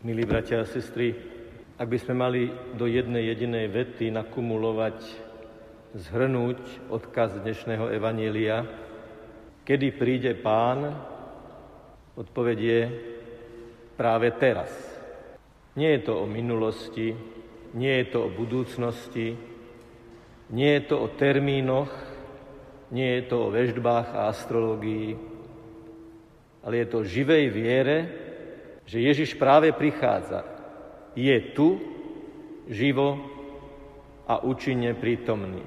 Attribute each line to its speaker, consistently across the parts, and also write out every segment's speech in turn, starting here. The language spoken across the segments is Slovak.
Speaker 1: Milí bratia a sestry, ak by sme mali do jednej jedinej vety nakumulovať, zhrnúť odkaz dnešného Evanielia, kedy príde pán, odpoveď je práve teraz. Nie je to o minulosti, nie je to o budúcnosti, nie je to o termínoch, nie je to o veždbách a astrológii, ale je to o živej viere, že Ježiš práve prichádza. Je tu, živo a účinne prítomný.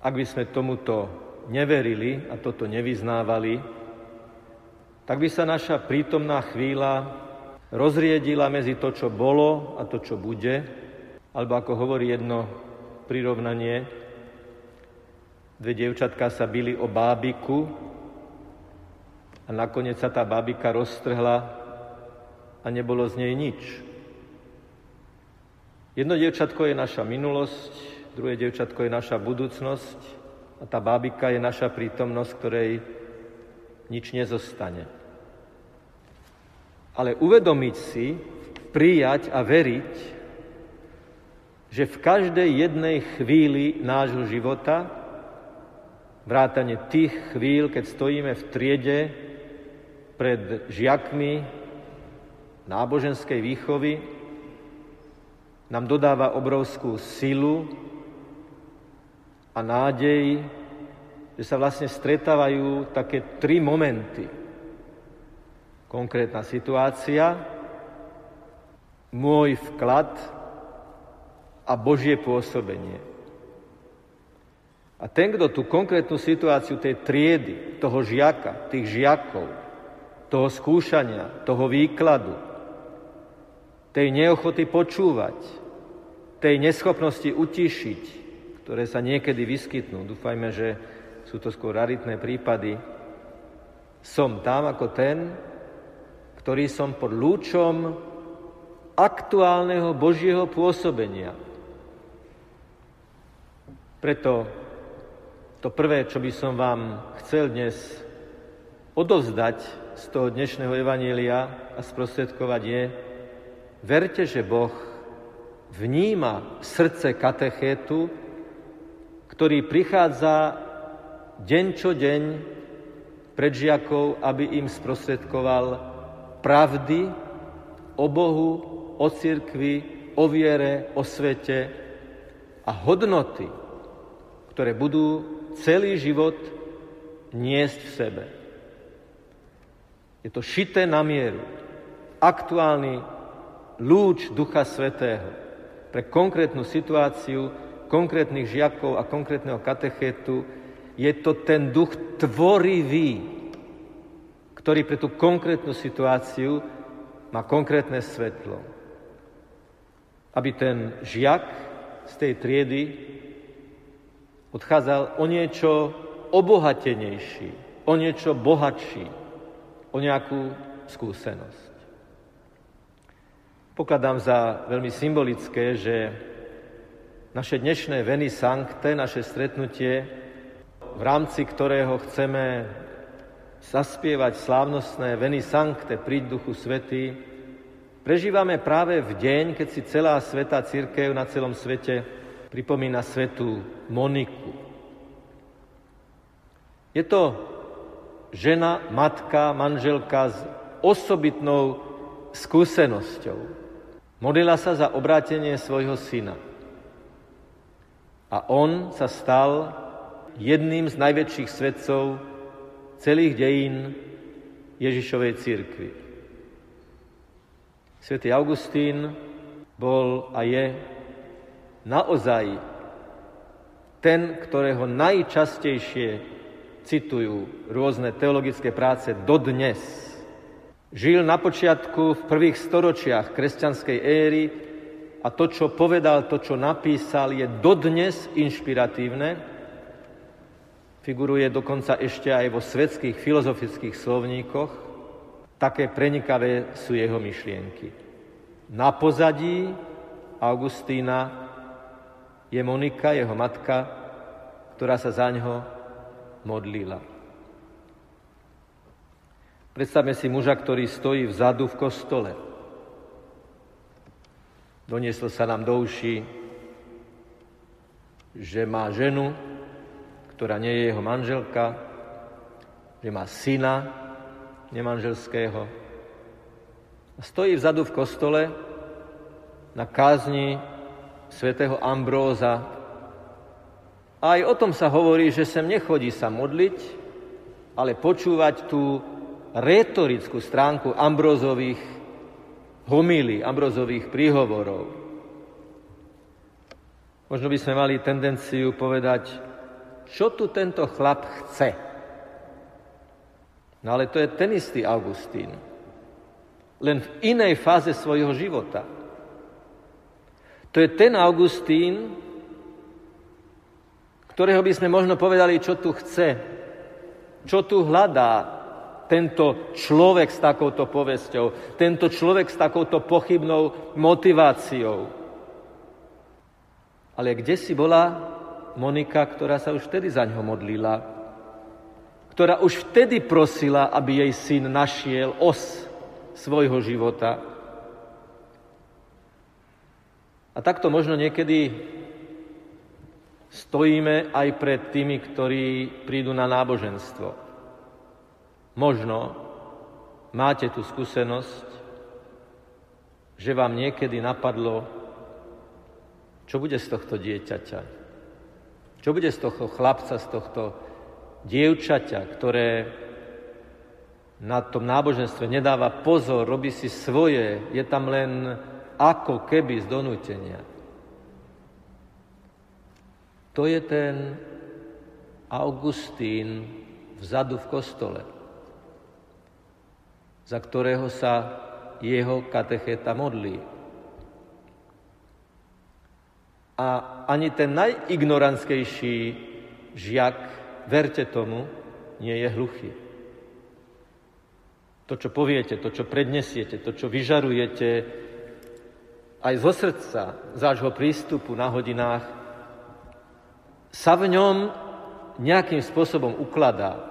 Speaker 1: Ak by sme tomuto neverili a toto nevyznávali, tak by sa naša prítomná chvíľa rozriedila medzi to, čo bolo a to, čo bude, alebo ako hovorí jedno prirovnanie, dve dievčatka sa byli o bábiku a nakoniec sa tá bábika roztrhla a nebolo z nej nič. Jedno dievčatko je naša minulosť, druhé dievčatko je naša budúcnosť a tá bábika je naša prítomnosť, ktorej nič nezostane. Ale uvedomiť si, prijať a veriť, že v každej jednej chvíli nášho života, vrátane tých chvíľ, keď stojíme v triede pred žiakmi, náboženskej výchovy nám dodáva obrovskú silu a nádej, že sa vlastne stretávajú také tri momenty. Konkrétna situácia, môj vklad a Božie pôsobenie. A ten, kto tú konkrétnu situáciu tej triedy, toho žiaka, tých žiakov, toho skúšania, toho výkladu, tej neochoty počúvať, tej neschopnosti utišiť, ktoré sa niekedy vyskytnú. Dúfajme, že sú to skôr raritné prípady. Som tam ako ten, ktorý som pod lúčom aktuálneho Božieho pôsobenia. Preto to prvé, čo by som vám chcel dnes odovzdať z toho dnešného Evanielia a sprostredkovať je, Verte, že Boh vníma srdce katechétu, ktorý prichádza deň čo deň pred žiakov, aby im sprostredkoval pravdy o Bohu, o cirkvi, o viere, o svete a hodnoty, ktoré budú celý život niesť v sebe. Je to šité na mieru. Aktuálny lúč Ducha Svetého pre konkrétnu situáciu, konkrétnych žiakov a konkrétneho katechétu. Je to ten duch tvorivý, ktorý pre tú konkrétnu situáciu má konkrétne svetlo. Aby ten žiak z tej triedy odchádzal o niečo obohatenejší, o niečo bohatší, o nejakú skúsenosť. Pokladám za veľmi symbolické, že naše dnešné Veny Sancte, naše stretnutie, v rámci ktorého chceme zaspievať slávnostné Veny Sancte, príď Duchu Svetý, prežívame práve v deň, keď si celá Svetá Církev na celom svete pripomína Svetú Moniku. Je to žena, matka, manželka s osobitnou skúsenosťou. Modlila sa za obrátenie svojho syna. A on sa stal jedným z najväčších svetcov celých dejín Ježišovej církvy. Svetý Augustín bol a je naozaj ten, ktorého najčastejšie citujú rôzne teologické práce dodnes. Žil na počiatku v prvých storočiach kresťanskej éry a to, čo povedal, to, čo napísal, je dodnes inšpiratívne. Figuruje dokonca ešte aj vo svetských filozofických slovníkoch. Také prenikavé sú jeho myšlienky. Na pozadí Augustína je Monika, jeho matka, ktorá sa za ňo modlila. Predstavme si muža, ktorý stojí vzadu v kostole. Donieslo sa nám do uší, že má ženu, ktorá nie je jeho manželka, že má syna nemanželského. Stojí vzadu v kostole na kázni svätého Ambróza. A aj o tom sa hovorí, že sem nechodí sa modliť, ale počúvať tú retorickú stránku Ambrózových homílí, Ambrózových príhovorov. Možno by sme mali tendenciu povedať, čo tu tento chlap chce. No ale to je ten istý Augustín. Len v inej fáze svojho života. To je ten Augustín, ktorého by sme možno povedali, čo tu chce, čo tu hľadá, tento človek s takouto povesťou, tento človek s takouto pochybnou motiváciou. Ale kde si bola Monika, ktorá sa už vtedy za ňo modlila, ktorá už vtedy prosila, aby jej syn našiel os svojho života. A takto možno niekedy stojíme aj pred tými, ktorí prídu na náboženstvo. Možno máte tú skúsenosť, že vám niekedy napadlo, čo bude z tohto dieťaťa, čo bude z tohto chlapca, z tohto dievčaťa, ktoré na tom náboženstve nedáva pozor, robí si svoje, je tam len ako keby z donútenia. To je ten Augustín vzadu v kostole za ktorého sa jeho katecheta modlí. A ani ten najignorantskejší žiak, verte tomu, nie je hluchý. To, čo poviete, to, čo prednesiete, to, čo vyžarujete aj zo srdca zášho prístupu na hodinách, sa v ňom nejakým spôsobom ukladá.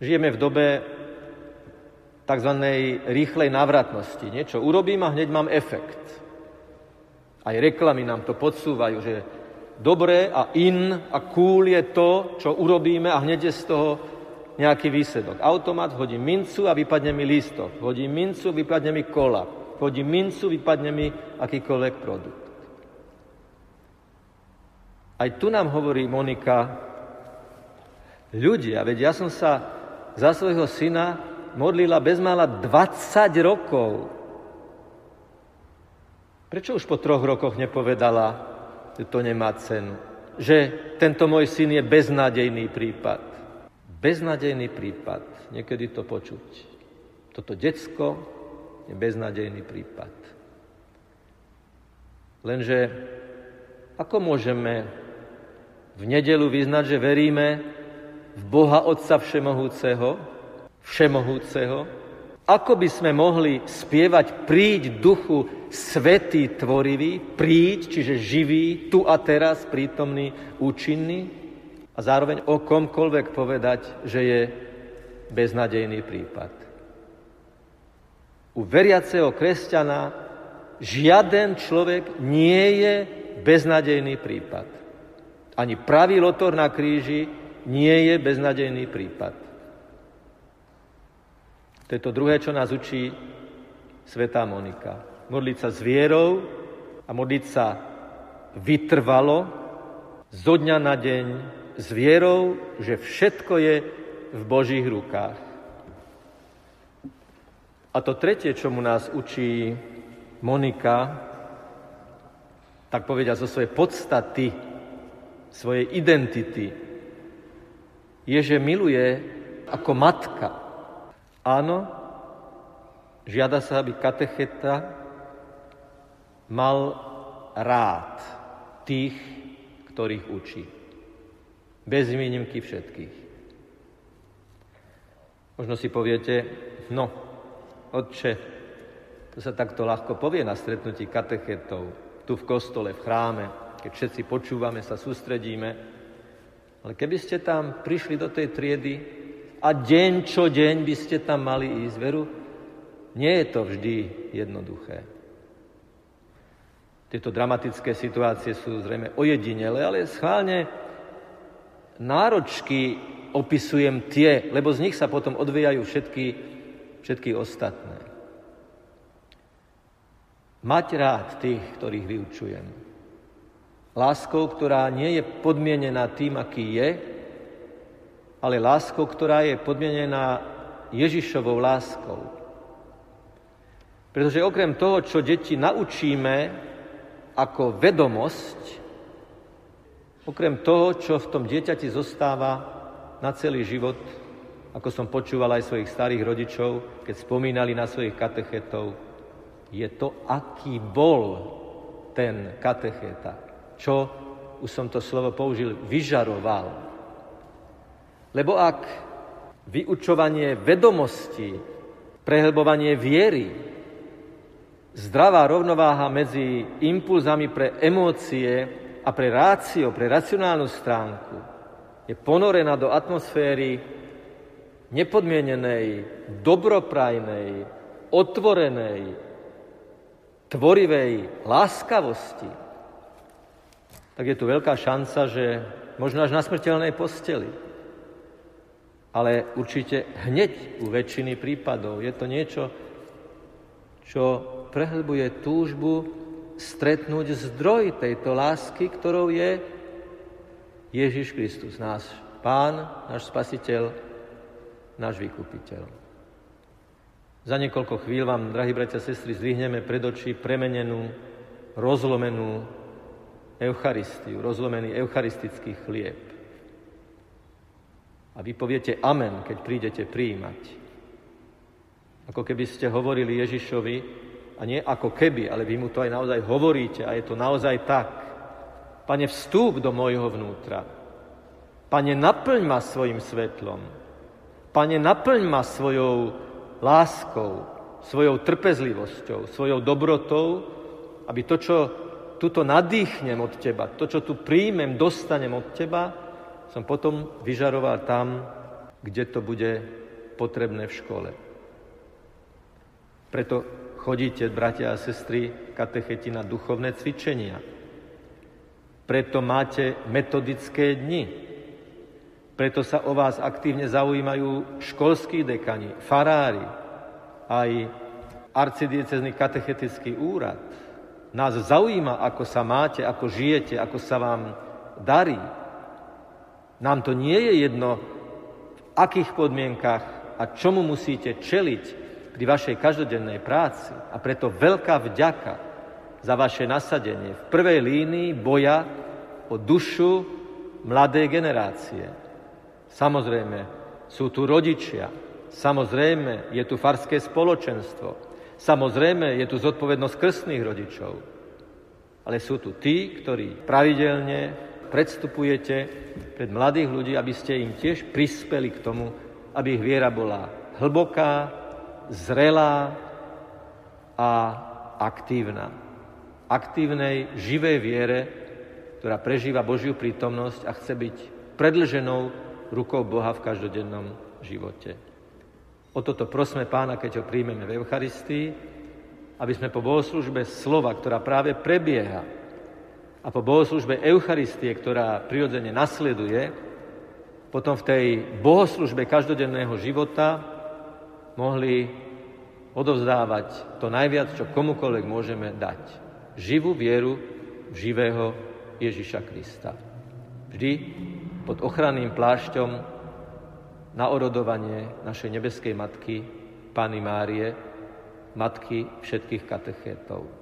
Speaker 1: Žijeme v dobe tzv. rýchlej návratnosti. Niečo urobím a hneď mám efekt. Aj reklamy nám to podsúvajú, že dobré a in a cool je to, čo urobíme a hneď je z toho nejaký výsledok. Automat, hodím mincu a vypadne mi lístok. Hodím mincu, vypadne mi kola. Hodím mincu, vypadne mi akýkoľvek produkt. Aj tu nám hovorí Monika, ľudia, veď ja som sa za svojho syna modlila bezmála 20 rokov. Prečo už po troch rokoch nepovedala, že to nemá cenu? Že tento môj syn je beznádejný prípad. Beznádejný prípad. Niekedy to počuť. Toto decko je beznádejný prípad. Lenže ako môžeme v nedelu vyznať, že veríme v Boha Otca Všemohúceho, Všemohúceho, ako by sme mohli spievať príď duchu svetý tvorivý, príď, čiže živý, tu a teraz, prítomný, účinný, a zároveň o komkoľvek povedať, že je beznadejný prípad. U veriaceho kresťana žiaden človek nie je beznadejný prípad. Ani pravý lotor na kríži nie je beznadejný prípad. To je to druhé, čo nás učí Svetá Monika. Modliť sa s vierou a modliť sa vytrvalo, zo dňa na deň, s vierou, že všetko je v Božích rukách. A to tretie, čo mu nás učí Monika, tak povedia zo svojej podstaty, svojej identity, je, že miluje ako matka. Áno, žiada sa, aby katecheta mal rád tých, ktorých učí. Bez výnimky všetkých. Možno si poviete, no, otče, to sa takto ľahko povie na stretnutí katechetov, tu v kostole, v chráme, keď všetci počúvame, sa sústredíme. Ale keby ste tam prišli do tej triedy, a deň čo deň by ste tam mali ísť. Veru, nie je to vždy jednoduché. Tieto dramatické situácie sú zrejme ojedinele, ale schválne náročky opisujem tie, lebo z nich sa potom odvíjajú všetky, všetky ostatné. Mať rád tých, ktorých vyučujem. Láskou, ktorá nie je podmienená tým, aký je, ale láskou, ktorá je podmienená Ježišovou láskou. Pretože okrem toho, čo deti naučíme ako vedomosť, okrem toho, čo v tom dieťati zostáva na celý život, ako som počúval aj svojich starých rodičov, keď spomínali na svojich katechetov, je to, aký bol ten katechéta. Čo, už som to slovo použil, vyžaroval. Lebo ak vyučovanie vedomosti, prehlbovanie viery, zdravá rovnováha medzi impulzami pre emócie a pre rácio, pre racionálnu stránku je ponorená do atmosféry nepodmienenej, dobroprajnej, otvorenej, tvorivej láskavosti, tak je tu veľká šanca, že možno až na smrteľnej posteli. Ale určite hneď u väčšiny prípadov je to niečo, čo prehlbuje túžbu stretnúť zdroj tejto lásky, ktorou je Ježiš Kristus, náš Pán, náš Spasiteľ, náš Vykupiteľ. Za niekoľko chvíľ vám, drahí bratia a sestry, zdvihneme pred oči premenenú, rozlomenú Eucharistiu, rozlomený eucharistický chlieb. A vy poviete amen, keď prídete prijímať. Ako keby ste hovorili Ježišovi, a nie ako keby, ale vy mu to aj naozaj hovoríte a je to naozaj tak. Pane, vstúp do môjho vnútra. Pane, naplň ma svojim svetlom. Pane, naplň ma svojou láskou, svojou trpezlivosťou, svojou dobrotou, aby to, čo tuto nadýchnem od Teba, to, čo tu príjmem, dostanem od Teba, som potom vyžaroval tam, kde to bude potrebné v škole. Preto chodíte, bratia a sestry, katecheti na duchovné cvičenia. Preto máte metodické dni. Preto sa o vás aktívne zaujímajú školskí dekani, farári, aj arcidiecezný katechetický úrad. Nás zaujíma, ako sa máte, ako žijete, ako sa vám darí. Nám to nie je jedno, v akých podmienkach a čomu musíte čeliť, pri vašej každodennej práci a preto veľká vďaka za vaše nasadenie v prvej línii boja o dušu mladej generácie. Samozrejme, sú tu rodičia, samozrejme, je tu farské spoločenstvo, samozrejme, je tu zodpovednosť krstných rodičov, ale sú tu tí, ktorí pravidelne predstupujete pred mladých ľudí, aby ste im tiež prispeli k tomu, aby ich viera bola hlboká, zrelá a aktívna. Aktívnej, živej viere, ktorá prežíva Božiu prítomnosť a chce byť predlženou rukou Boha v každodennom živote. O toto prosme pána, keď ho príjmeme v Eucharistii, aby sme po bohoslužbe slova, ktorá práve prebieha, a po bohoslužbe Eucharistie, ktorá prirodzene nasleduje, potom v tej bohoslužbe každodenného života mohli odovzdávať to najviac, čo komukoľvek môžeme dať. Živú vieru v živého Ježiša Krista. Vždy pod ochranným plášťom na orodovanie našej nebeskej matky, Pany Márie, matky všetkých katechétov.